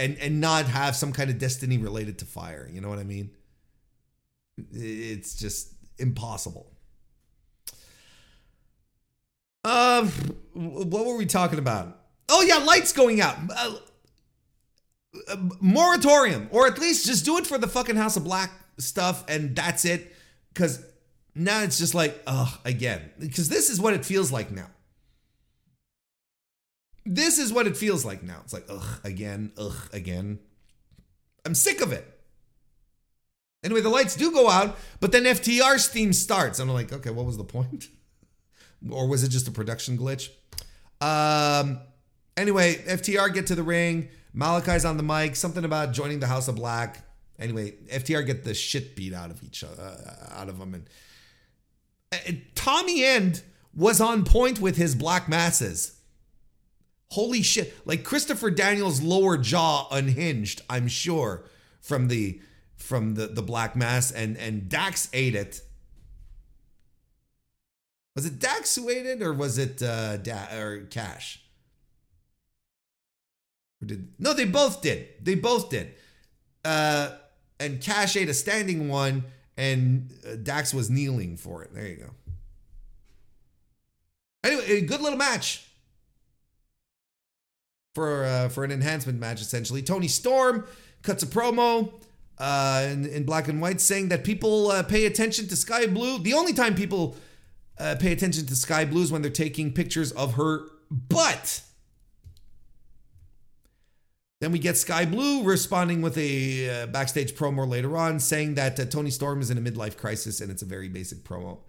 and and not have some kind of destiny related to fire. You know what I mean? It's just impossible. Um, what were we talking about? Oh yeah, lights going out. Uh, uh, moratorium, or at least just do it for the fucking House of Black stuff, and that's it because now it's just like, ugh, again. Because this is what it feels like now. This is what it feels like now. It's like, ugh, again, ugh, again. I'm sick of it. Anyway, the lights do go out, but then FTR's theme starts. I'm like, okay, what was the point? or was it just a production glitch? Um, anyway, FTR get to the ring. Malakai's on the mic. Something about joining the House of Black. Anyway, FTR get the shit beat out of each other, uh, out of them, and, and Tommy End was on point with his black masses. Holy shit! Like Christopher Daniels' lower jaw unhinged. I'm sure from the from the the black mass, and and Dax ate it. Was it Dax who ate it, or was it uh, da- or Cash? Did no? They both did. They both did. Uh, and Cash ate a standing one, and uh, Dax was kneeling for it. There you go. Anyway, a good little match for uh, for an enhancement match, essentially. Toni Storm cuts a promo uh, in, in black and white saying that people uh, pay attention to Skye Blue. The only time people uh, pay attention to Skye Blue is when they're taking pictures of her butt. Then we get Skye Blue responding with a uh, backstage promo later on saying that uh, Toni Storm is in a midlife crisis and it's a very basic promo.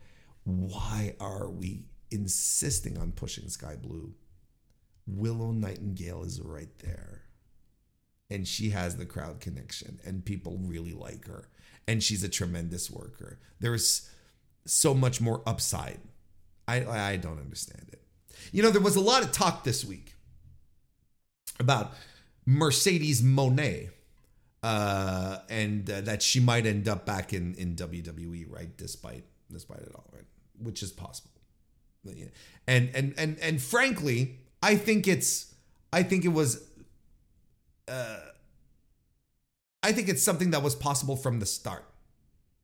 Why are we insisting on pushing Skye Blue? Willow Nightingale is right there. And she has the crowd connection and people really like her. And she's a tremendous worker. There's so much more upside. I, I don't understand it. You know, there was a lot of talk this week about Mercedes Moné, Uh, and uh, that she might end up back in, in WWE, right? Despite despite it all, right? Which is possible. And and and and frankly, I think it's I think it was uh I think it's something that was possible from the start.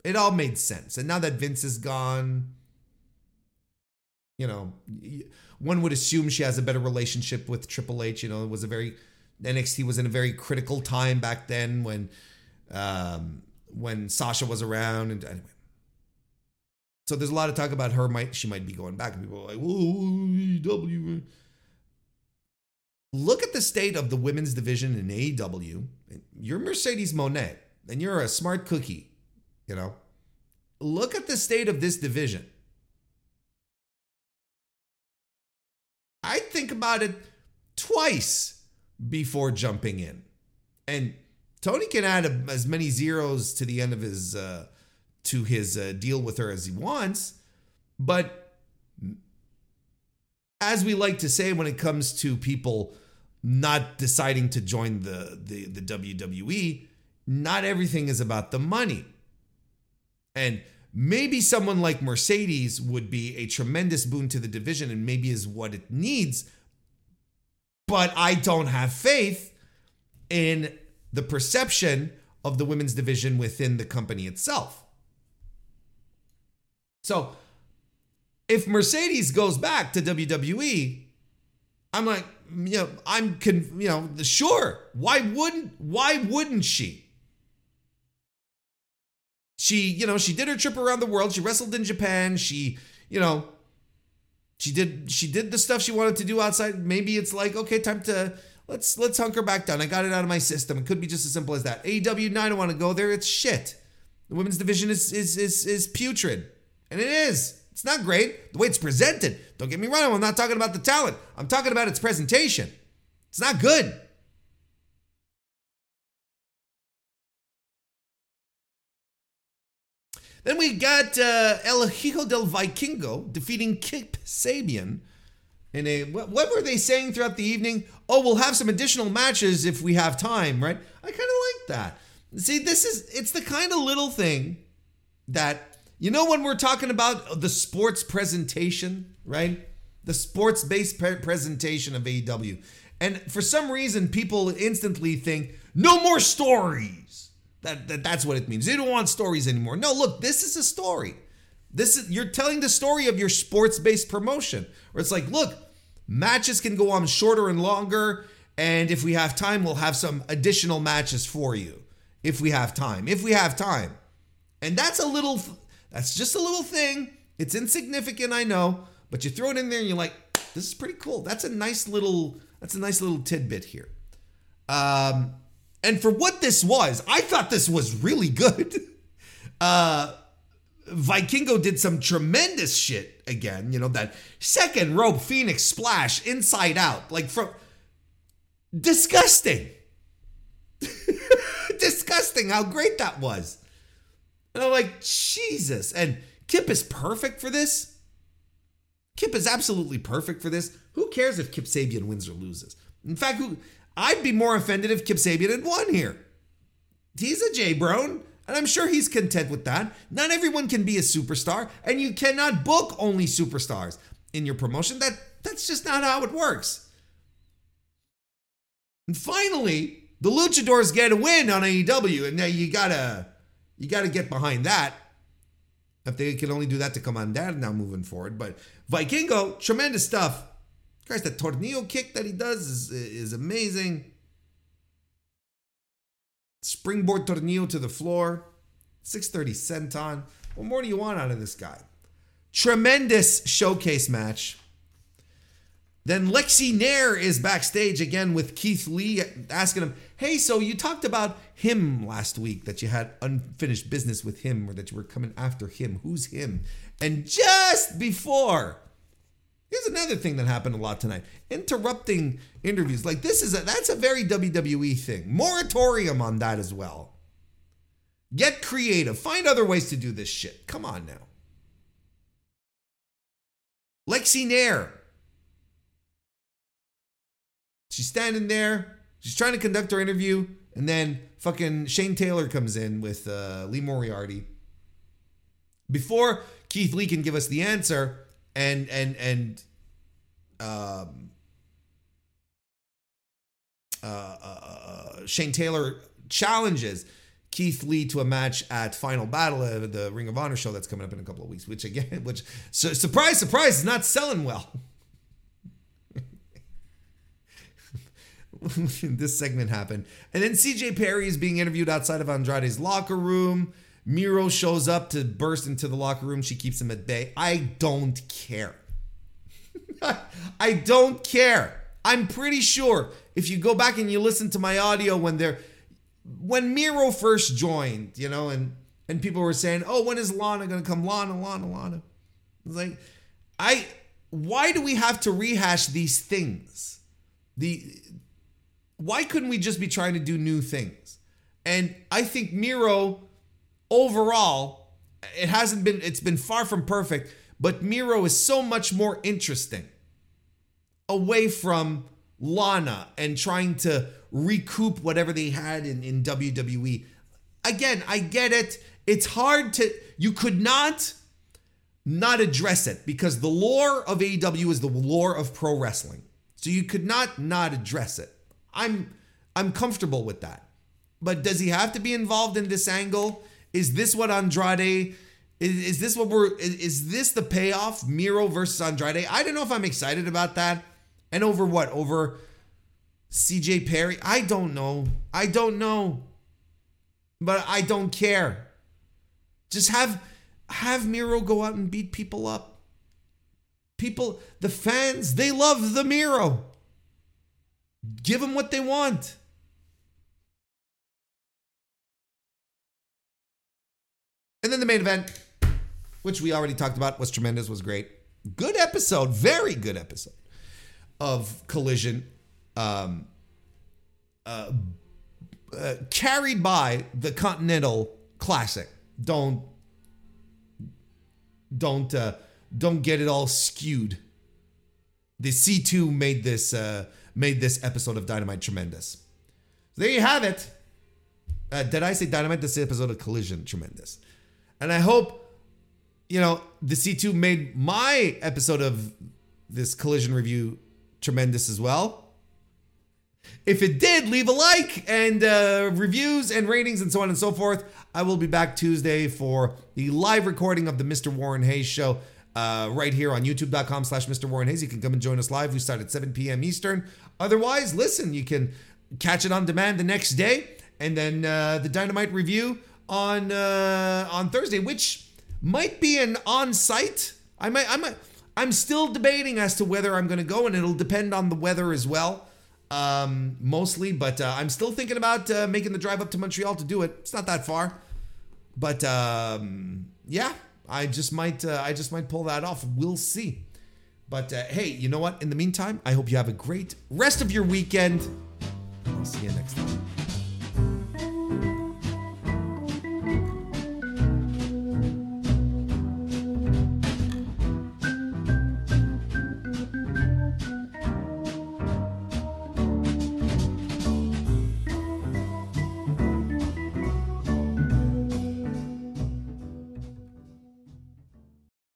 It all made sense. And now that Vince is gone, you know, one would assume she has a better relationship with Triple H. You know, it was a very NXT was in a very critical time back then when um when Sasha was around and anyway. So there's a lot of talk about her might she might be going back and people are like, "Whoa, AEW." Look at the state of the women's division in AEW. You're Mercedes Moné and you're a smart cookie, you know. Look at the state of this division. I think about it twice before jumping in. And Tony can add a, as many zeros to the end of his uh, to his uh, deal with her as he wants, but as we like to say when it comes to people not deciding to join the, the, the WWE, not everything is about the money. And maybe someone like Mercedes would be a tremendous boon to the division and maybe is what it needs. But I don't have faith in the perception of the women's division within the company itself. So if Mercedes goes back to WWE, I'm like, you know, I'm, con- you know, sure. Why wouldn't, why wouldn't she? She, you know, she did her trip around the world. She wrestled in Japan. She, you know, she did, she did the stuff she wanted to do outside. Maybe it's like, okay, time to, let's, let's hunker back down. I got it out of my system. It could be just as simple as that. AEW, I don't want to go there. It's shit. The women's division is, is, is, is putrid. And it is. It's not great the way it's presented. Don't get me wrong, I'm not talking about the talent. I'm talking about its presentation. It's not good. Then we got uh, El Hijo del Vikingo defeating Kip Sabian in a what, what were they saying throughout the evening? Oh, we'll have some additional matches if we have time, right? I kind of like that. See, this is it's the kind of little thing that you know when we're talking about the sports presentation, right? The sports based pre- presentation of AEW. And for some reason, people instantly think, no more stories. That, that that's what it means. They don't want stories anymore. No, look, this is a story. This is you're telling the story of your sports-based promotion. Where it's like, look, matches can go on shorter and longer, and if we have time, we'll have some additional matches for you. If we have time. If we have time. And that's a little that's just a little thing. It's insignificant, I know, but you throw it in there and you're like, this is pretty cool. That's a nice little that's a nice little tidbit here. Um and for what this was, I thought this was really good. Uh Vikingo did some tremendous shit again, you know, that second rope Phoenix splash inside out, like from disgusting. disgusting how great that was. And I'm like, Jesus. And Kip is perfect for this. Kip is absolutely perfect for this. Who cares if Kip Sabian wins or loses? In fact, who, I'd be more offended if Kip Sabian had won here. He's a J Brown, and I'm sure he's content with that. Not everyone can be a superstar, and you cannot book only superstars in your promotion. That that's just not how it works. And finally, the Luchadors get a win on AEW, and now you gotta you got to get behind that. If they can only do that to Komander now moving forward. But Vikingo, tremendous stuff. Guys, the tornillo kick that he does is, is amazing. Springboard tornillo to the floor. 630 senton. What more do you want out of this guy? Tremendous showcase match. Then Lexi Nair is backstage again with Keith Lee asking him, Hey, so you talked about him last week that you had unfinished business with him or that you were coming after him. Who's him? And just before, here's another thing that happened a lot tonight interrupting interviews. Like, this is a, that's a very WWE thing. Moratorium on that as well. Get creative. Find other ways to do this shit. Come on now. Lexi Nair She's standing there. She's trying to conduct her interview, and then fucking Shane Taylor comes in with uh, Lee Moriarty. Before Keith Lee can give us the answer, and and and um, uh, uh, uh, Shane Taylor challenges Keith Lee to a match at Final Battle, uh, the Ring of Honor show that's coming up in a couple of weeks. Which again, which su- surprise, surprise, is not selling well. this segment happened, and then CJ Perry is being interviewed outside of Andrade's locker room. Miro shows up to burst into the locker room. She keeps him at bay. I don't care. I don't care. I'm pretty sure if you go back and you listen to my audio when they're when Miro first joined, you know, and and people were saying, "Oh, when is Lana gonna come? Lana, Lana, Lana." It's like, I why do we have to rehash these things? The why couldn't we just be trying to do new things? And I think Miro overall, it hasn't been, it's been far from perfect, but Miro is so much more interesting away from Lana and trying to recoup whatever they had in, in WWE. Again, I get it. It's hard to, you could not not address it because the lore of AEW is the lore of pro wrestling. So you could not not address it. I'm I'm comfortable with that. But does he have to be involved in this angle? Is this what Andrade is, is this what we're is, is this the payoff Miro versus Andrade? I don't know if I'm excited about that. And over what? Over CJ Perry? I don't know. I don't know. But I don't care. Just have have Miro go out and beat people up. People, the fans, they love the Miro. Give them what they want. And then the main event, which we already talked about, was tremendous, was great. Good episode, very good episode of Collision. Um, uh, uh, carried by the Continental Classic. Don't don't uh, don't get it all skewed. The C2 made this uh, made this episode of Dynamite tremendous. There you have it. Uh, did I say Dynamite? This episode of Collision tremendous, and I hope you know the C2 made my episode of this Collision review tremendous as well. If it did, leave a like and uh, reviews and ratings and so on and so forth. I will be back Tuesday for the live recording of the Mr. Warren Hayes show uh, right here on youtube.com slash Mr. Warren Hayes. You can come and join us live. We start at 7 p.m. Eastern. Otherwise, listen, you can catch it on demand the next day and then uh, the Dynamite review on uh, on Thursday, which might be an on-site. I might, I might, I'm still debating as to whether I'm going to go, and it'll depend on the weather as well um, mostly, but uh, I'm still thinking about uh, making the drive up to Montreal to do it. It's not that far, but um, yeah, I just might uh, I just might pull that off. We'll see. But uh, hey, you know what? In the meantime, I hope you have a great rest of your weekend. I'll see you next time.